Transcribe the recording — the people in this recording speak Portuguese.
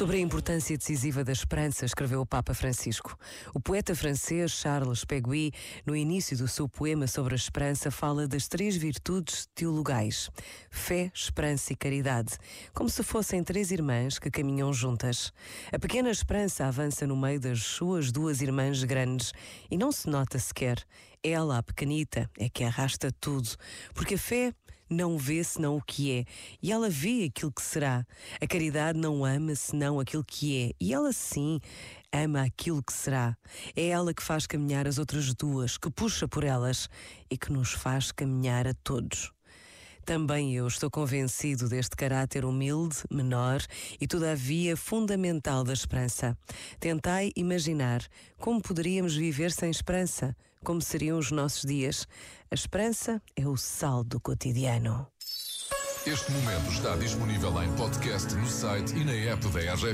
Sobre a importância decisiva da esperança, escreveu o Papa Francisco. O poeta francês Charles Péguy, no início do seu poema sobre a esperança, fala das três virtudes teologais: fé, esperança e caridade, como se fossem três irmãs que caminham juntas. A pequena esperança avança no meio das suas duas irmãs grandes e não se nota sequer. Ela, a pequenita, é que arrasta tudo, porque a fé não vê senão o que é, e ela vê aquilo que será. A caridade não ama senão aquilo que é, e ela sim ama aquilo que será. É ela que faz caminhar as outras duas, que puxa por elas e que nos faz caminhar a todos. Também eu estou convencido deste caráter humilde, menor e todavia fundamental da esperança. Tentai imaginar como poderíamos viver sem esperança, como seriam os nossos dias. A esperança é o sal do cotidiano. Este momento está disponível em podcast no site e na app da RGF.